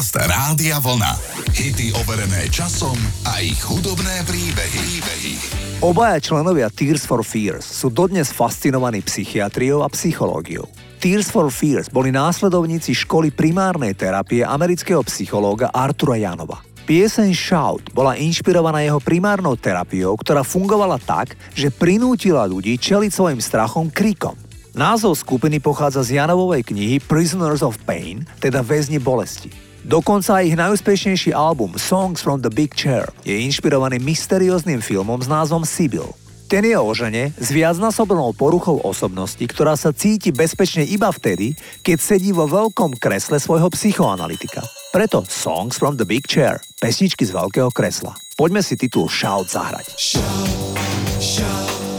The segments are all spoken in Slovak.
Podcast Rádia Vlna. Hity overené časom a ich hudobné príbehy. príbehy. Obaja členovia Tears for Fears sú dodnes fascinovaní psychiatriou a psychológiou. Tears for Fears boli následovníci školy primárnej terapie amerického psychológa Artura Janova. Pieseň Shout bola inšpirovaná jeho primárnou terapiou, ktorá fungovala tak, že prinútila ľudí čeliť svojim strachom krikom. Názov skupiny pochádza z Janovovej knihy Prisoners of Pain, teda Väzni bolesti. Dokonca ich najúspešnejší album Songs from the Big Chair je inšpirovaný mysterióznym filmom s názvom Sibyl. Ten je o žene s viacnásobnou poruchou osobnosti, ktorá sa cíti bezpečne iba vtedy, keď sedí vo veľkom kresle svojho psychoanalytika. Preto Songs from the Big Chair, pesničky z veľkého kresla. Poďme si titul Shout zahrať. Shout, shout.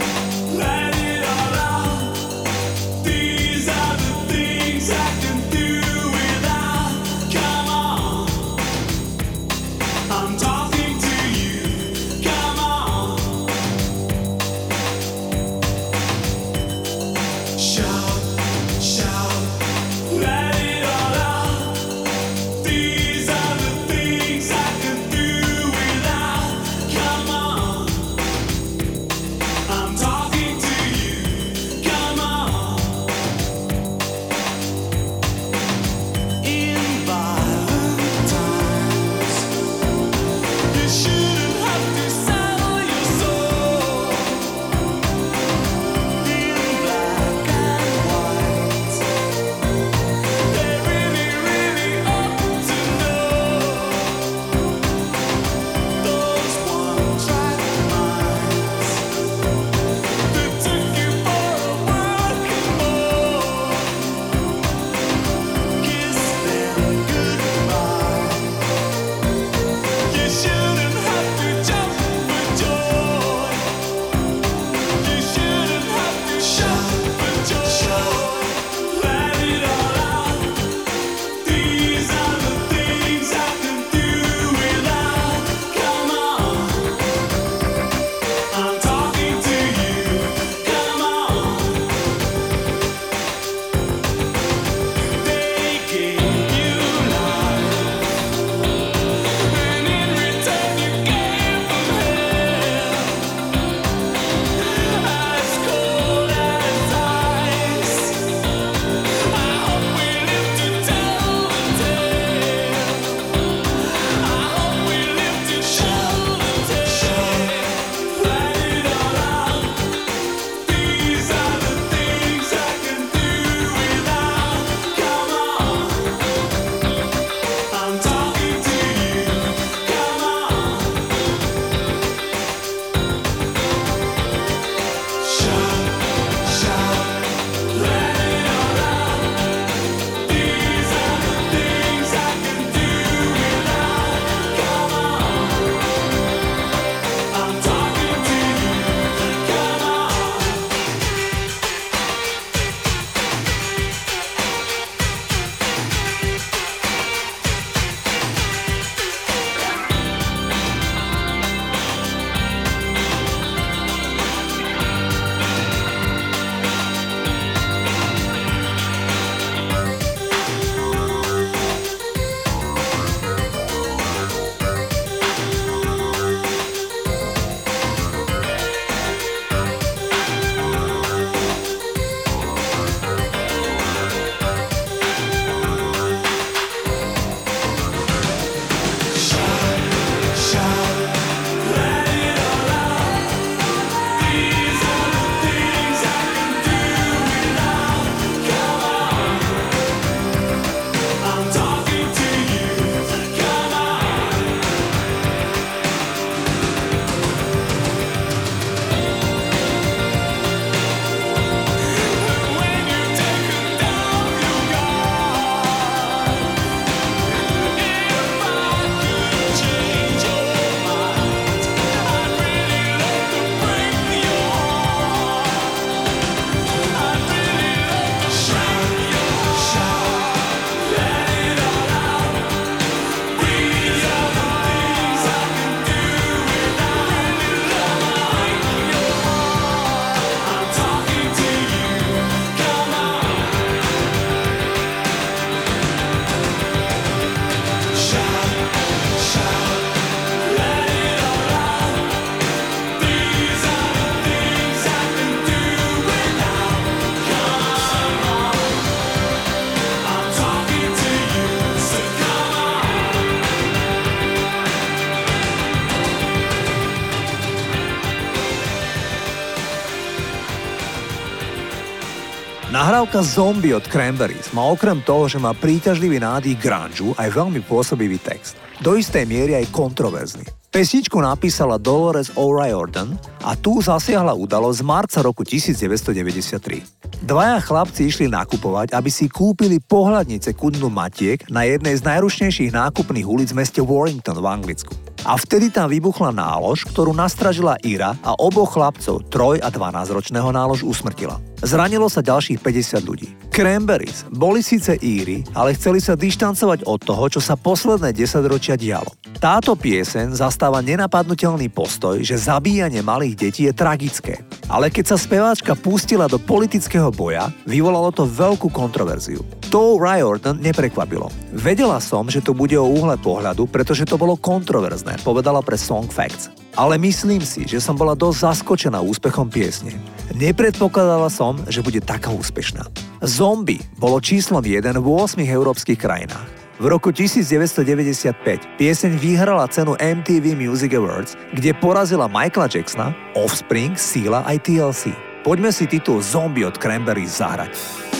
Nahrávka Zombie od Cranberries má okrem toho, že má príťažlivý nádych grunge, aj veľmi pôsobivý text. Do istej miery aj kontroverzný. Pesničku napísala Dolores O'Riordan a tu zasiahla udalosť z marca roku 1993. Dvaja chlapci išli nakupovať, aby si kúpili pohľadnice kudnu matiek na jednej z najrušnejších nákupných ulic v meste Warrington v Anglicku. A vtedy tam vybuchla nálož, ktorú nastražila Ira a oboch chlapcov, 3 a 12 ročného nálož usmrtila. Zranilo sa ďalších 50 ľudí. Cranberries boli síce Íry, ale chceli sa dištancovať od toho, čo sa posledné 10 ročia dialo. Táto piesen zastáva nenapadnutelný postoj, že zabíjanie malých detí je tragické. Ale keď sa speváčka pustila do politického boja, vyvolalo to veľkú kontroverziu. To Riordan neprekvapilo. Vedela som, že to bude o úhle pohľadu, pretože to bolo kontroverzné, povedala pre Song Facts. Ale myslím si, že som bola dosť zaskočená úspechom piesne. Nepredpokladala som, že bude taká úspešná. Zombie bolo číslom 1 v 8 európskych krajinách. V roku 1995 pieseň vyhrala cenu MTV Music Awards, kde porazila Michaela Jacksona, Offspring, Sila aj TLC. Poďme si titul Zombie od Cranberries zahrať.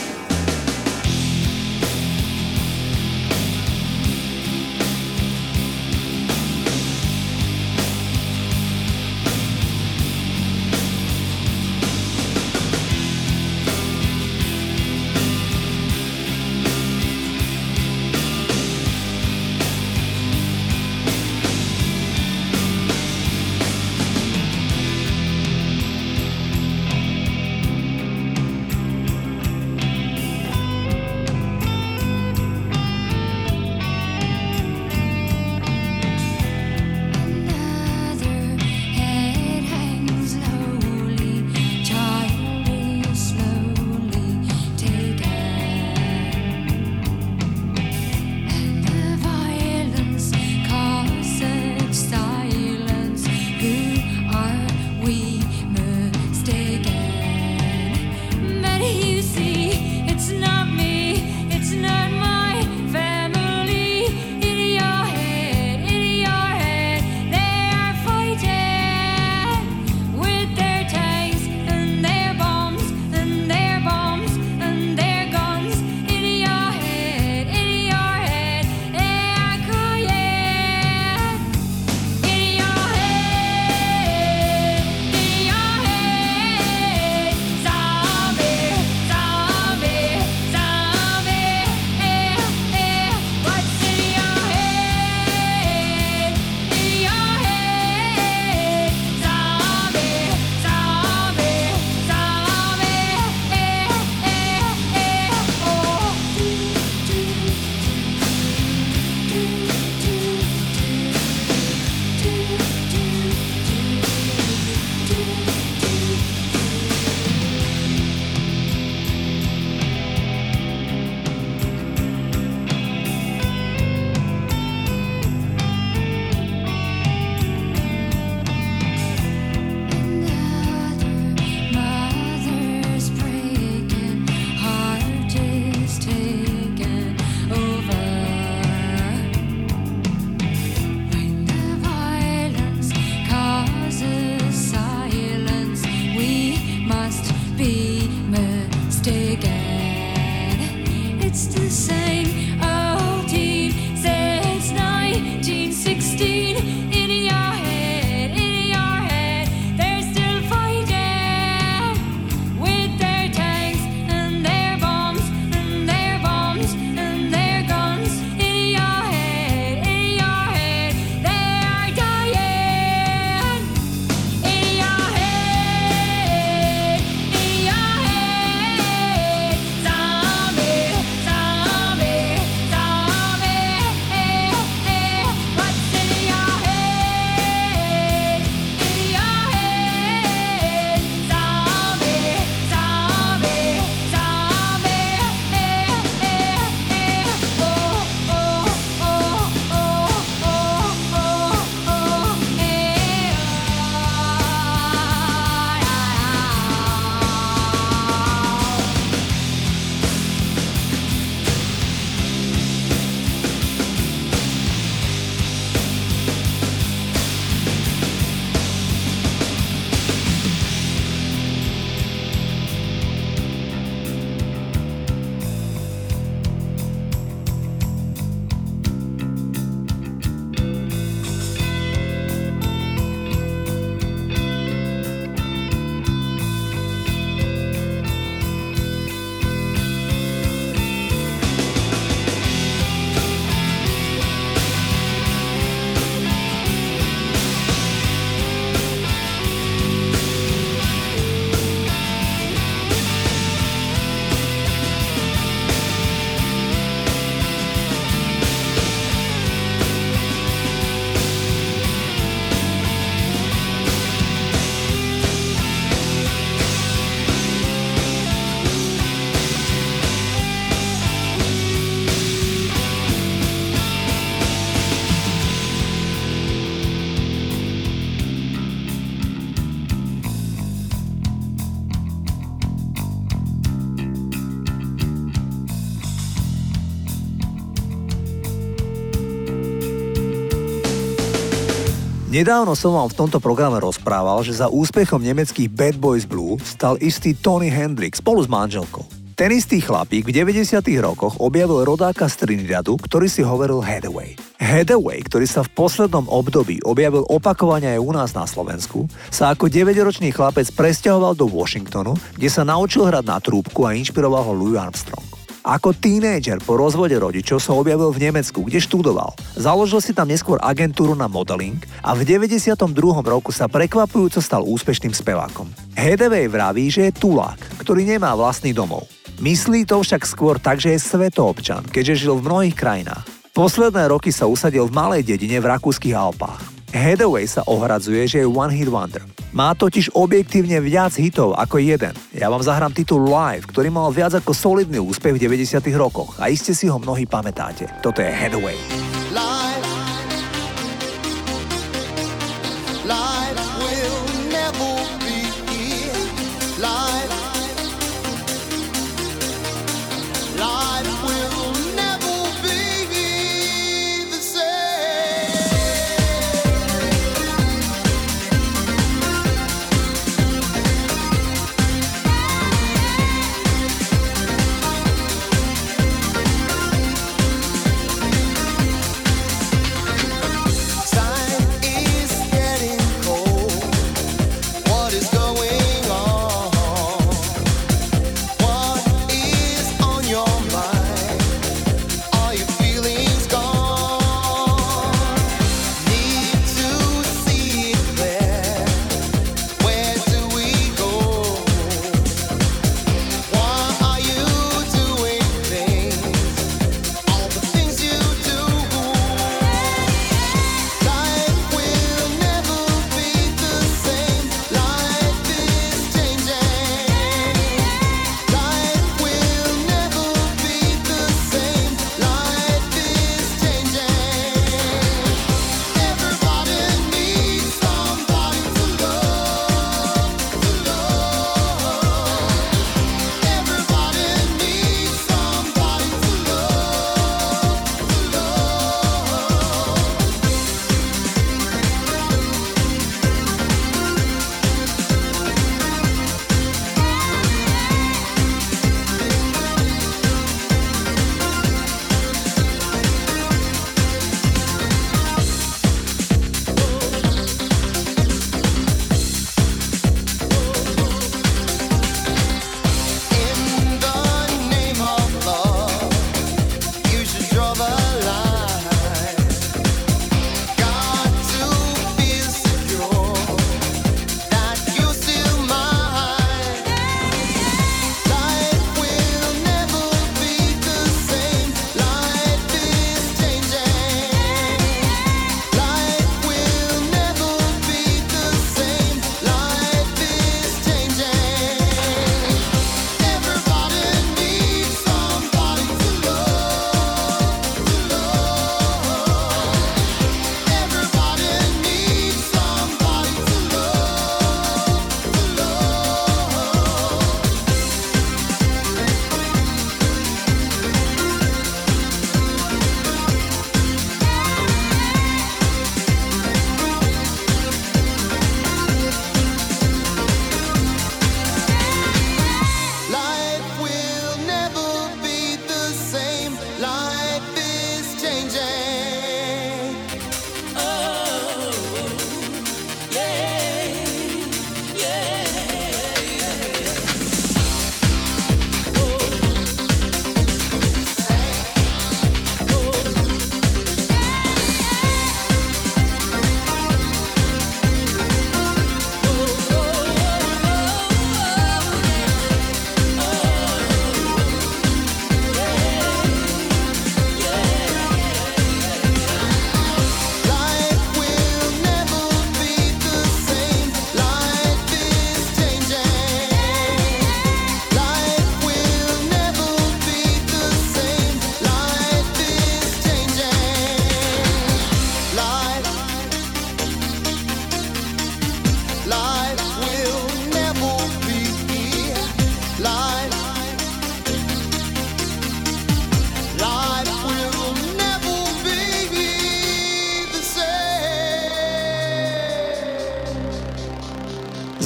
Nedávno som vám v tomto programe rozprával, že za úspechom nemeckých Bad Boys Blue stal istý Tony Hendrix spolu s manželkou. Ten istý chlapík v 90. rokoch objavil rodáka z Trinidadu, ktorý si hovoril Hathaway. Hathaway, ktorý sa v poslednom období objavil opakovane aj u nás na Slovensku, sa ako 9-ročný chlapec presťahoval do Washingtonu, kde sa naučil hrať na trúbku a inšpiroval ho Louis Armstrong. Ako tínejdžer po rozvode rodičov sa objavil v Nemecku, kde študoval. Založil si tam neskôr agentúru na modeling a v 92. roku sa prekvapujúco stal úspešným spevákom. Hedevej vraví, že je tulák, ktorý nemá vlastný domov. Myslí to však skôr tak, že je svetoobčan, keďže žil v mnohých krajinách. Posledné roky sa usadil v malej dedine v rakúskych Alpách. Hathaway sa ohradzuje, že je one hit wonder. Má totiž objektívne viac hitov ako jeden. Ja vám zahrám titul Live, ktorý mal viac ako solidný úspech v 90 rokoch a iste si ho mnohí pamätáte. Toto je Hathaway. Live. Live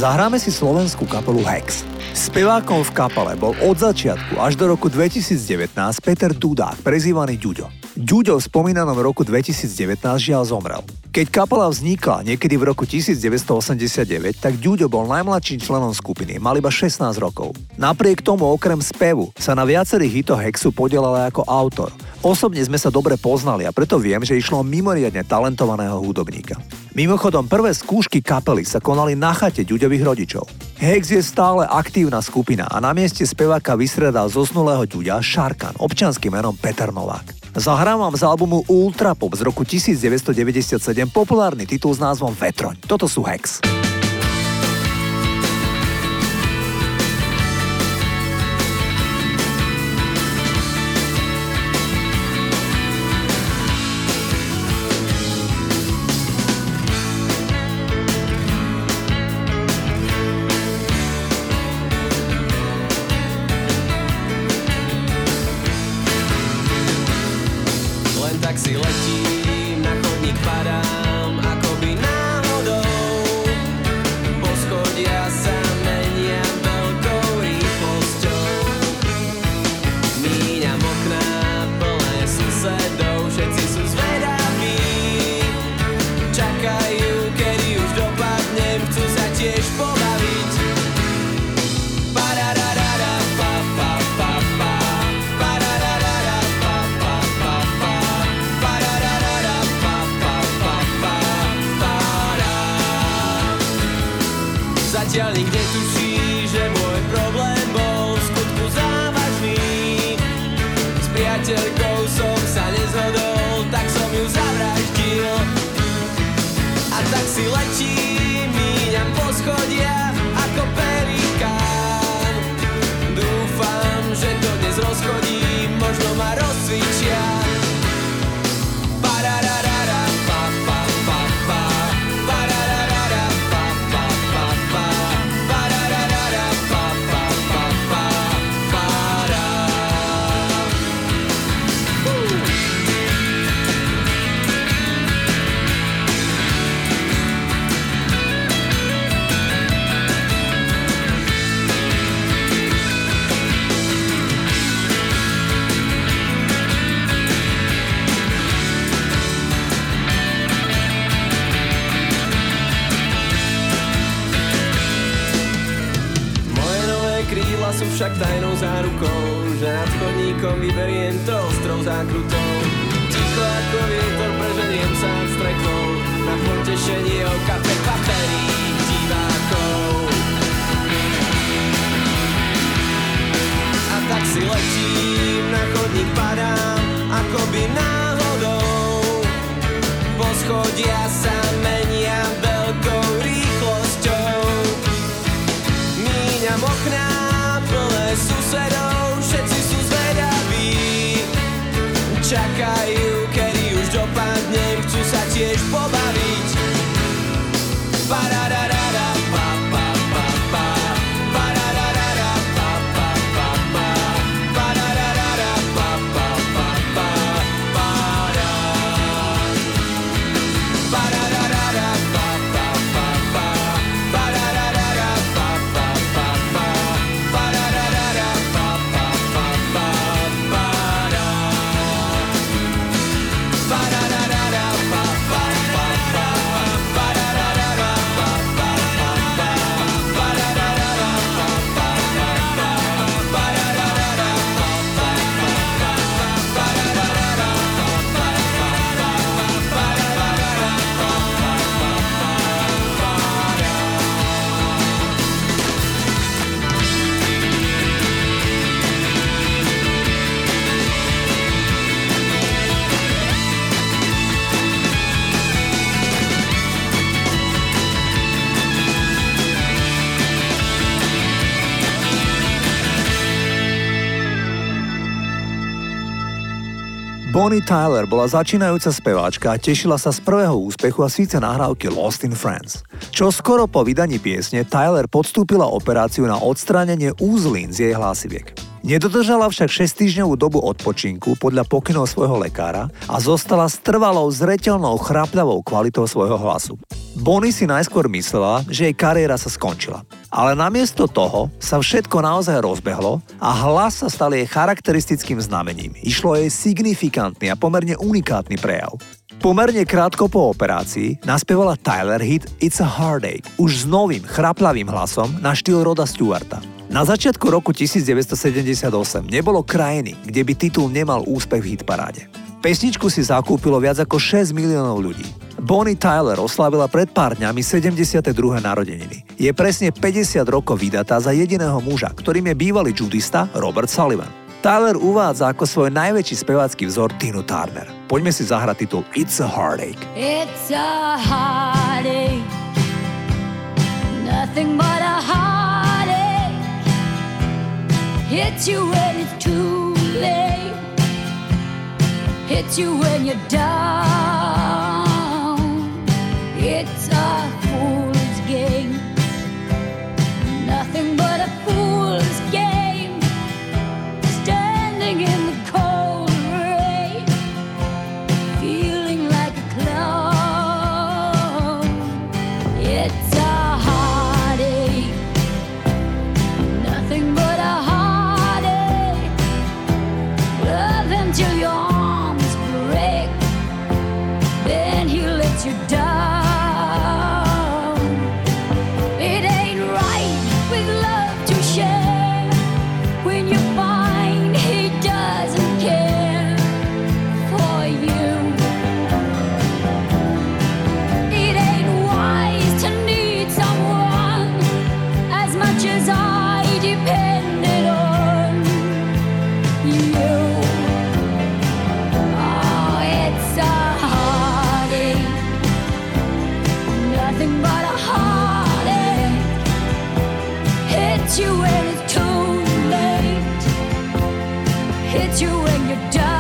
Zahráme si slovenskú kapelu Hex. Spevákom v kapele bol od začiatku až do roku 2019 Peter Dudák, prezývaný Ďuďo. Ďuďo v spomínanom roku 2019 žiaľ zomrel. Keď kapela vznikla niekedy v roku 1989, tak Ďuďo bol najmladším členom skupiny, mal iba 16 rokov. Napriek tomu okrem spevu sa na viacerých hitoch Hexu podielal aj ako autor. Osobne sme sa dobre poznali a preto viem, že išlo mimoriadne talentovaného hudobníka. Mimochodom, prvé skúšky kapely sa konali na chate Ďuďových rodičov. Hex je stále aktívna skupina a na mieste speváka vysredal zosnulého Ďuďa Šarkan, občanským menom Peter Novák. Zahrám z albumu Ultra Pop z roku 1997 populárny titul s názvom Vetroň. Toto sú Hex. See, like Bonnie Tyler bola začínajúca speváčka a tešila sa z prvého úspechu a síce nahrávky Lost in Friends. Čo skoro po vydaní piesne Tyler podstúpila operáciu na odstránenie úzlín z jej hlasiviek. Nedodržala však 6 týždňovú dobu odpočinku podľa pokynov svojho lekára a zostala s trvalou zreteľnou chrapľavou kvalitou svojho hlasu. Bonnie si najskôr myslela, že jej kariéra sa skončila. Ale namiesto toho sa všetko naozaj rozbehlo a hlas sa stal jej charakteristickým znamením. Išlo jej signifikantný a pomerne unikátny prejav. Pomerne krátko po operácii naspievala Tyler hit It's a Heartache už s novým, chraplavým hlasom na štýl Roda Stewarta. Na začiatku roku 1978 nebolo krajiny, kde by titul nemal úspech v hitparáde. Pesničku si zakúpilo viac ako 6 miliónov ľudí. Bonnie Tyler oslavila pred pár dňami 72. narodeniny. Je presne 50 rokov vydatá za jediného muža, ktorým je bývalý judista Robert Sullivan. Tyler uvádza ako svoj najväčší spevácky vzor Tinu Turner. Poďme si zahrať titul It's a Heartache. It's a heartache Nothing but a heartache Hits you when it's too late. Hits you when you're down hits you when you're done.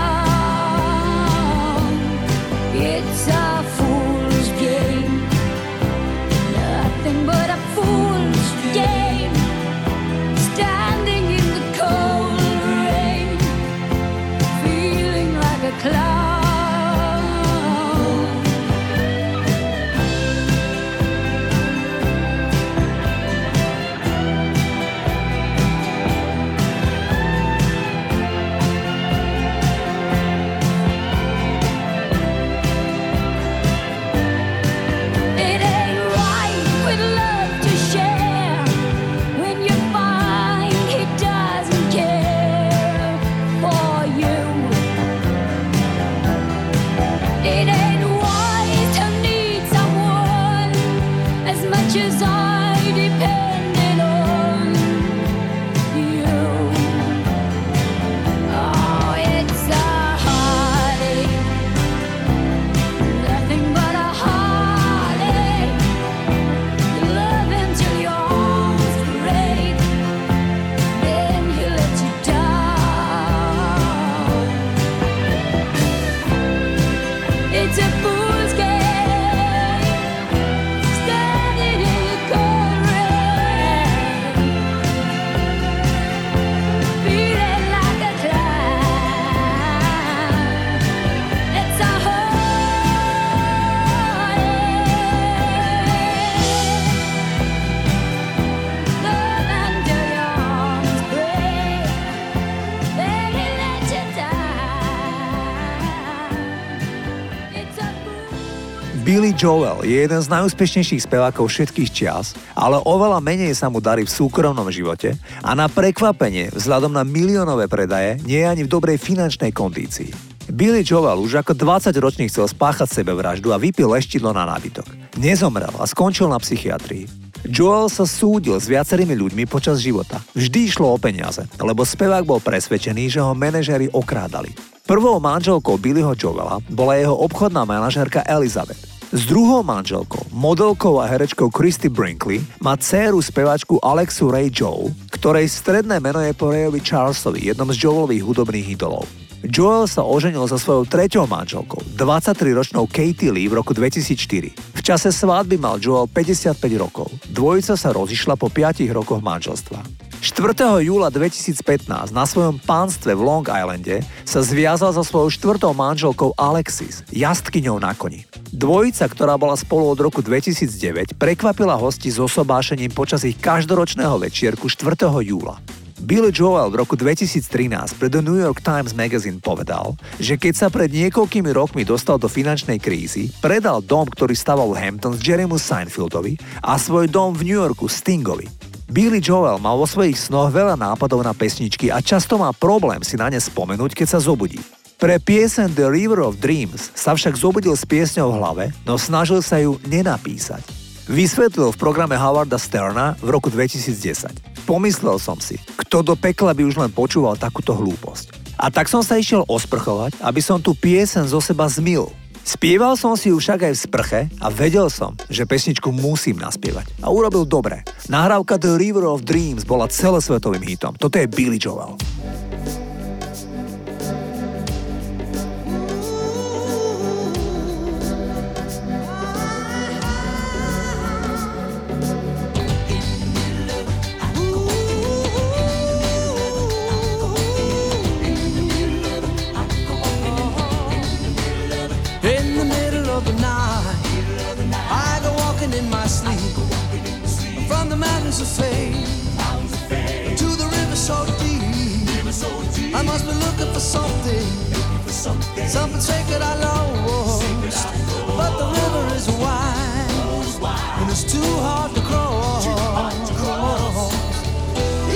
Joel je jeden z najúspešnejších spevákov všetkých čias, ale oveľa menej sa mu darí v súkromnom živote a na prekvapenie vzhľadom na miliónové predaje nie je ani v dobrej finančnej kondícii. Billy Joel už ako 20-ročný chcel spáchať sebevraždu a vypil leštidlo na nábytok. Nezomrel a skončil na psychiatrii. Joel sa súdil s viacerými ľuďmi počas života. Vždy išlo o peniaze, lebo spevák bol presvedčený, že ho manažéri okrádali. Prvou manželkou Billyho Joela bola jeho obchodná manažérka Elizabeth. S druhou manželkou, modelkou a herečkou Christy Brinkley má dceru speváčku Alexu Ray Joe, ktorej stredné meno je po Rayovi Charlesovi, jednom z Joelových hudobných idolov. Joel sa oženil so svojou treťou manželkou, 23-ročnou Katie Lee v roku 2004. V čase svadby mal Joel 55 rokov. Dvojica sa rozišla po 5 rokoch manželstva. 4. júla 2015 na svojom pánstve v Long Islande sa zviazal so svojou štvrtou manželkou Alexis, jastkyňou na koni. Dvojica, ktorá bola spolu od roku 2009, prekvapila hosti s osobášením počas ich každoročného večierku 4. júla. Bill Joel v roku 2013 pre The New York Times Magazine povedal, že keď sa pred niekoľkými rokmi dostal do finančnej krízy, predal dom, ktorý staval Hampton s Jerrymu Seinfeldovi a svoj dom v New Yorku Stingovi. Billy Joel má vo svojich snoch veľa nápadov na pesničky a často má problém si na ne spomenúť, keď sa zobudí. Pre piesen The River of Dreams sa však zobudil s piesňou v hlave, no snažil sa ju nenapísať. Vysvetlil v programe Howarda Sterna v roku 2010. Pomyslel som si, kto do pekla by už len počúval takúto hlúposť. A tak som sa išiel osprchovať, aby som tú piesen zo seba zmil, Spieval som si ju však aj v sprche a vedel som, že pesničku musím naspievať. A urobil dobre. Nahrávka The River of Dreams bola celosvetovým hitom. Toto je Billy Joel. the mountains of faith, to the river so, deep. I must be looking for something, something. sacred I lost. Sacred But the river is wide, and it's. Too hard to cross.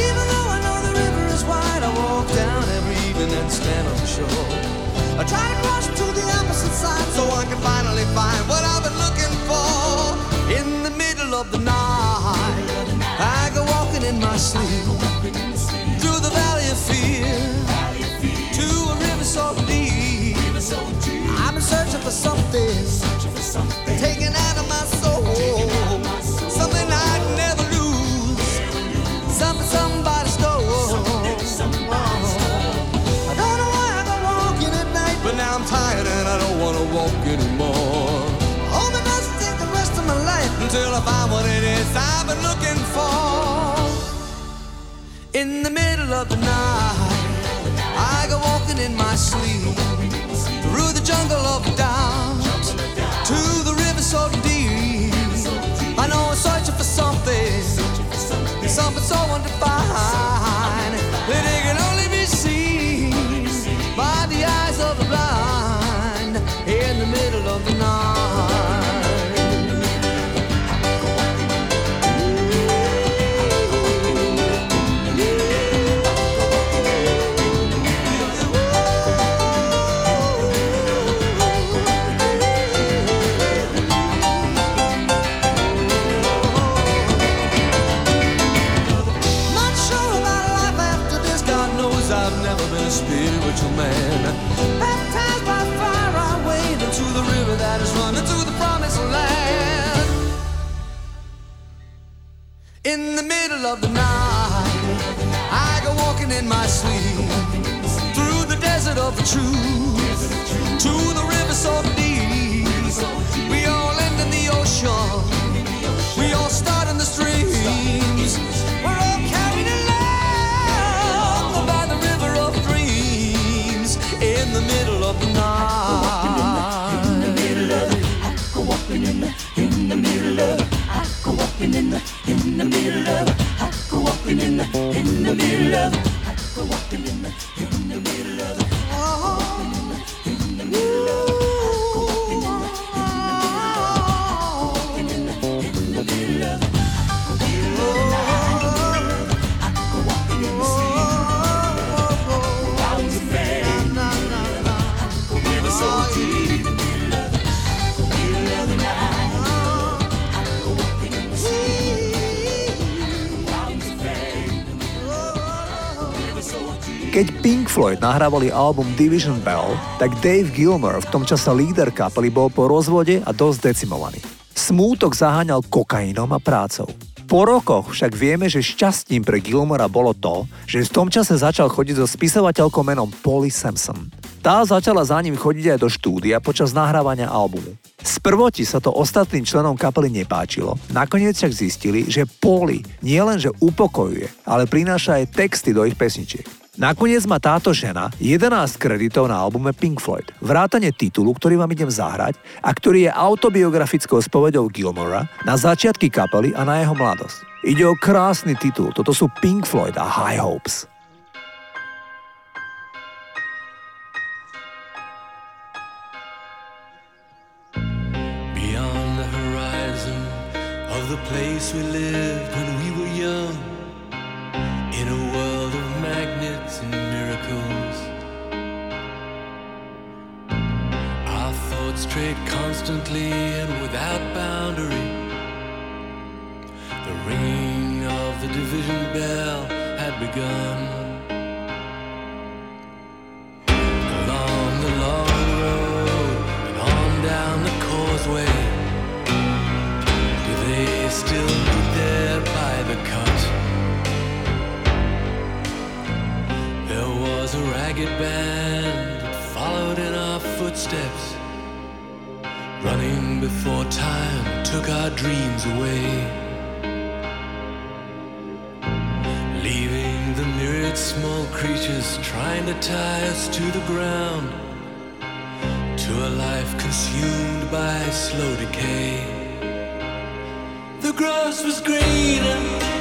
Even though I know the river is wide, I walk down every evening and stand on the shore. I try to cross to the opposite side so I can finally find what I've been looking for in the middle of the night sleep through the valley of fear to a river so deep. I'm searching for something taken out of my soul, something I'd never lose, something somebody stole. I don't know why I walking at night, but now I'm tired and I don't wanna walk anymore. Take the rest of my life until I find what it is I've been looking for. In the middle of the night, I go walking in my sleep through the jungle of doubt to the river so deep. I know I'm searching for something, something so undefined that it can only be seen by the eyes of the blind in the middle of the night. In the middle of the night, I go walking in my sleep through the desert of the truth to the river so deep. We all end in the ocean, we all start in the street. love Keď Pink Floyd nahrávali album Division Bell, tak Dave Gilmer, v tom čase líder kapely, bol po rozvode a dosť decimovaný. Smútok zaháňal kokainom a prácou. Po rokoch však vieme, že šťastím pre Gilmora bolo to, že v tom čase začal chodiť so spisovateľkou menom Polly Samson. Tá začala za ním chodiť aj do štúdia počas nahrávania albumu. Sprvoti sa to ostatným členom kapely nepáčilo, nakoniec však zistili, že Poli nielenže upokojuje, ale prináša aj texty do ich pesničiek. Nakoniec má táto žena 11 kreditov na albume Pink Floyd. Vrátane titulu, ktorý vám idem zahrať a ktorý je autobiografickou spovedou Gilmora na začiatky kapely a na jeho mladosť. Ide o krásny titul, toto sú Pink Floyd a High Hopes. the place we lived Instantly and without boundary. The ringing of the division bell had begun. Along the long road and on down the causeway, do they still there by the cut? There was a ragged band that followed in our footsteps before time took our dreams away. Leaving the myriad small creatures trying to tie us to the ground, to a life consumed by slow decay. The grass was greener.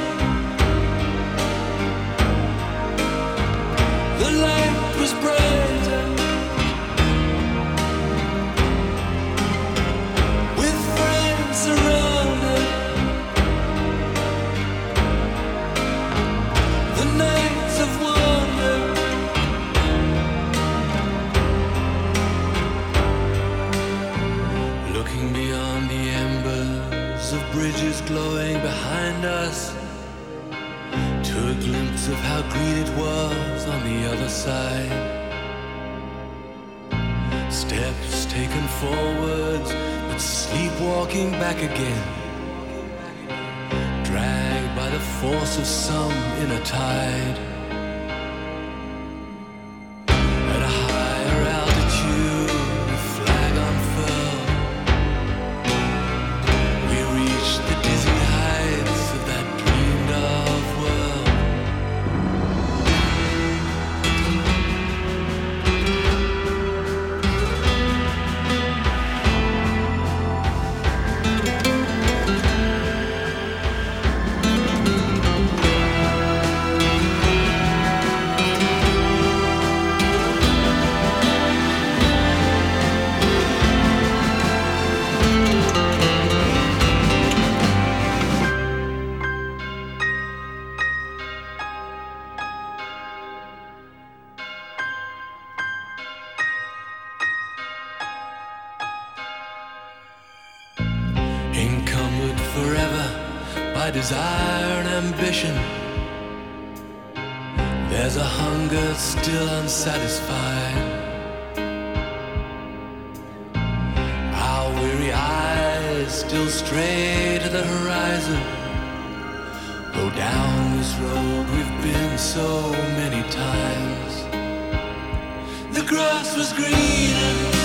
Side. Steps taken forwards, but sleepwalking back again. Dragged by the force of some inner tide. to the horizon. Go down this road we've been so many times. The grass was greener.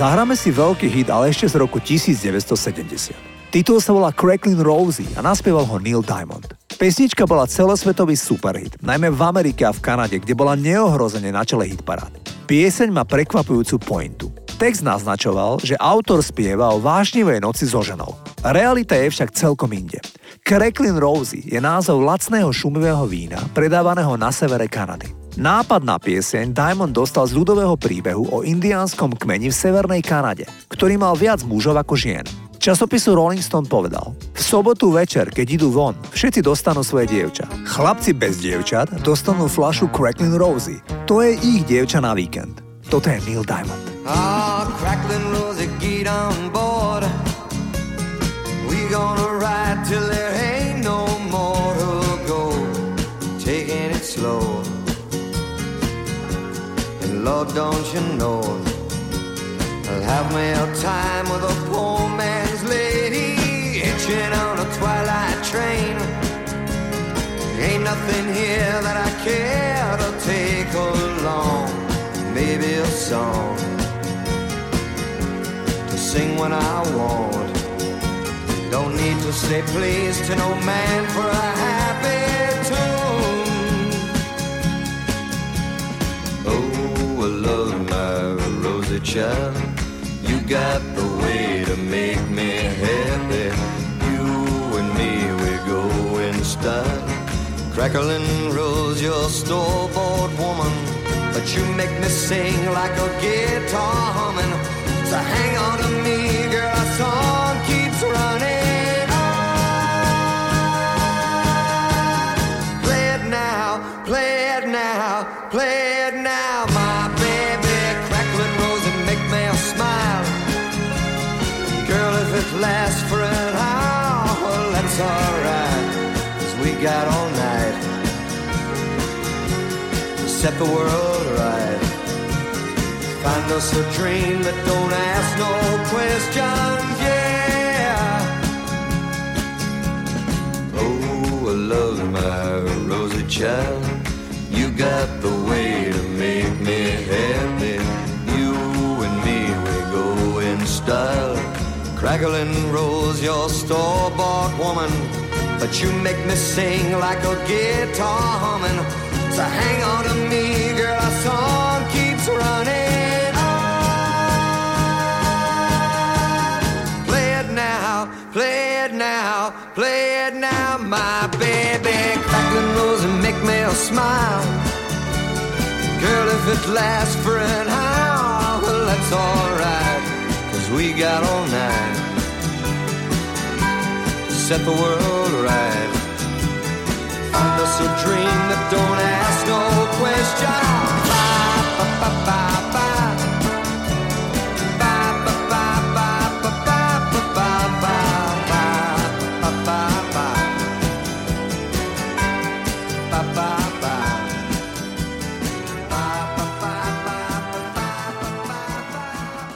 Zahráme si veľký hit, ale ešte z roku 1970. Titul sa volá Cracklin' Rosie a naspieval ho Neil Diamond. Pesnička bola celosvetový superhit, najmä v Amerike a v Kanade, kde bola neohrozene na čele hitparád. Pieseň má prekvapujúcu pointu. Text naznačoval, že autor spieva o vášnivej noci so ženou. Realita je však celkom inde. Cracklin' Rosie je názov lacného šumivého vína, predávaného na severe Kanady. Nápad na pieseň Diamond dostal z ľudového príbehu o indiánskom kmeni v severnej Kanade, ktorý mal viac mužov ako žien. Časopisu Rolling Stone povedal, v sobotu večer, keď idú von, všetci dostanú svoje dievča. Chlapci bez dievčat dostanú flašu Cracklin' Rosie. To je ich dievča na víkend. Toto je Neil Diamond. Ah, Cracklin' Rosie, get on board. We gonna ride till Lord, don't you know? I'll have me a time with a poor man's lady Hitching on a twilight train. Ain't nothing here that I care to take along. Maybe a song To sing when I want. Don't need to say please to no man for a happy my child. You got the way to make me happy. You and me, we go in style. Crackling rose, your store-bought woman. But you make me sing like a guitar humming. So hang on to me, girl, set the world right. Find us a dream that don't ask no questions, yeah. Oh, I love my rosy child. You got the way to make me happy. You and me, we go in style. Crackling rose, your store-bought woman. But you make me sing like a guitar humming. Hang on to me, girl, our song keeps running on. Play it now, play it now, play it now, my baby. Crackling rose and make me a smile. Girl, if it lasts for an hour, well, that's alright. Cause we got all night to set the world right. Us a dream that don't ask no questions.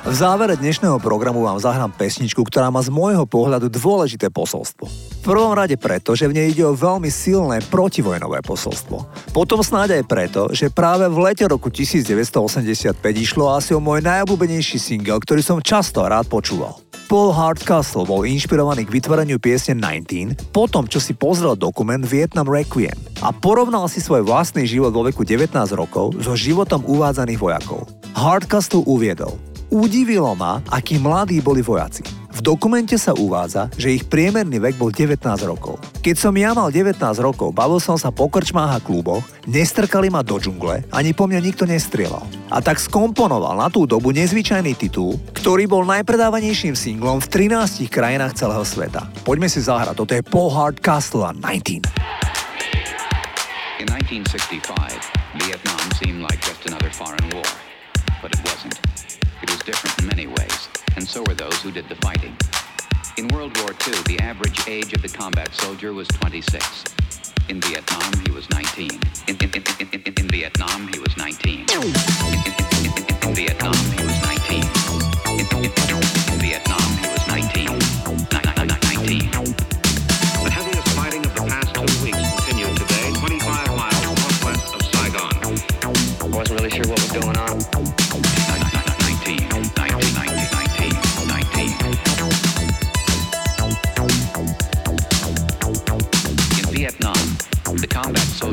V závere dnešného programu vám zahrám pesničku, ktorá má z môjho pohľadu dôležité posolstvo. Prvom rade preto, že v nej ide o veľmi silné protivojnové posolstvo. Potom snáď aj preto, že práve v lete roku 1985 išlo asi o môj najobľúbenejší single, ktorý som často rád počúval. Paul Hardcastle bol inšpirovaný k vytvoreniu piesne 19 po tom, čo si pozrel dokument Vietnam Requiem a porovnal si svoj vlastný život vo veku 19 rokov so životom uvádzaných vojakov. Hardcastle uviedol, Udivilo ma, akí mladí boli vojaci. V dokumente sa uvádza, že ich priemerný vek bol 19 rokov. Keď som ja mal 19 rokov, bavil som sa po krčmách a kluboch, nestrkali ma do džungle, ani po mňa nikto nestrieľal. A tak skomponoval na tú dobu nezvyčajný titul, ktorý bol najpredávanejším singlom v 13 krajinách celého sveta. Poďme si zahrať, toto je Paul Hard Castle a 19. In 1965, Vietnam seemed like just another foreign war, but it wasn't. Different in many ways, and so were those who did the fighting. In World War II, the average age of the combat soldier was 26. In Vietnam, he was 19. In, in, in, in, Vietnam, he was 19. In, in, in, in, in Vietnam, he was 19.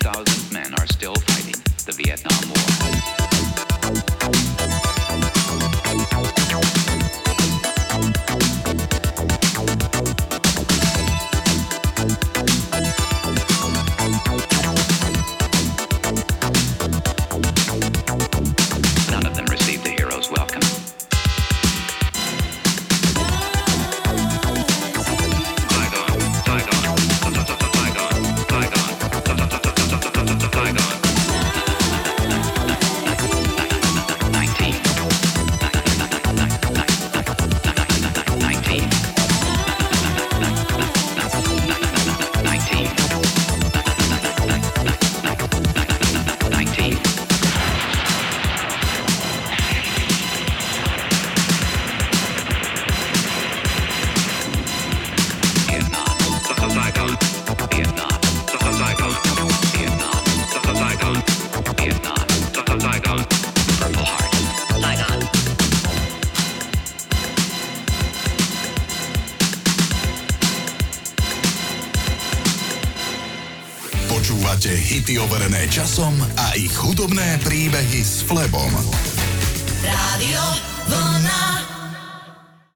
100,000 men are still fighting the Vietnam War. časom a ich hudobné príbehy s Flebom. Rádio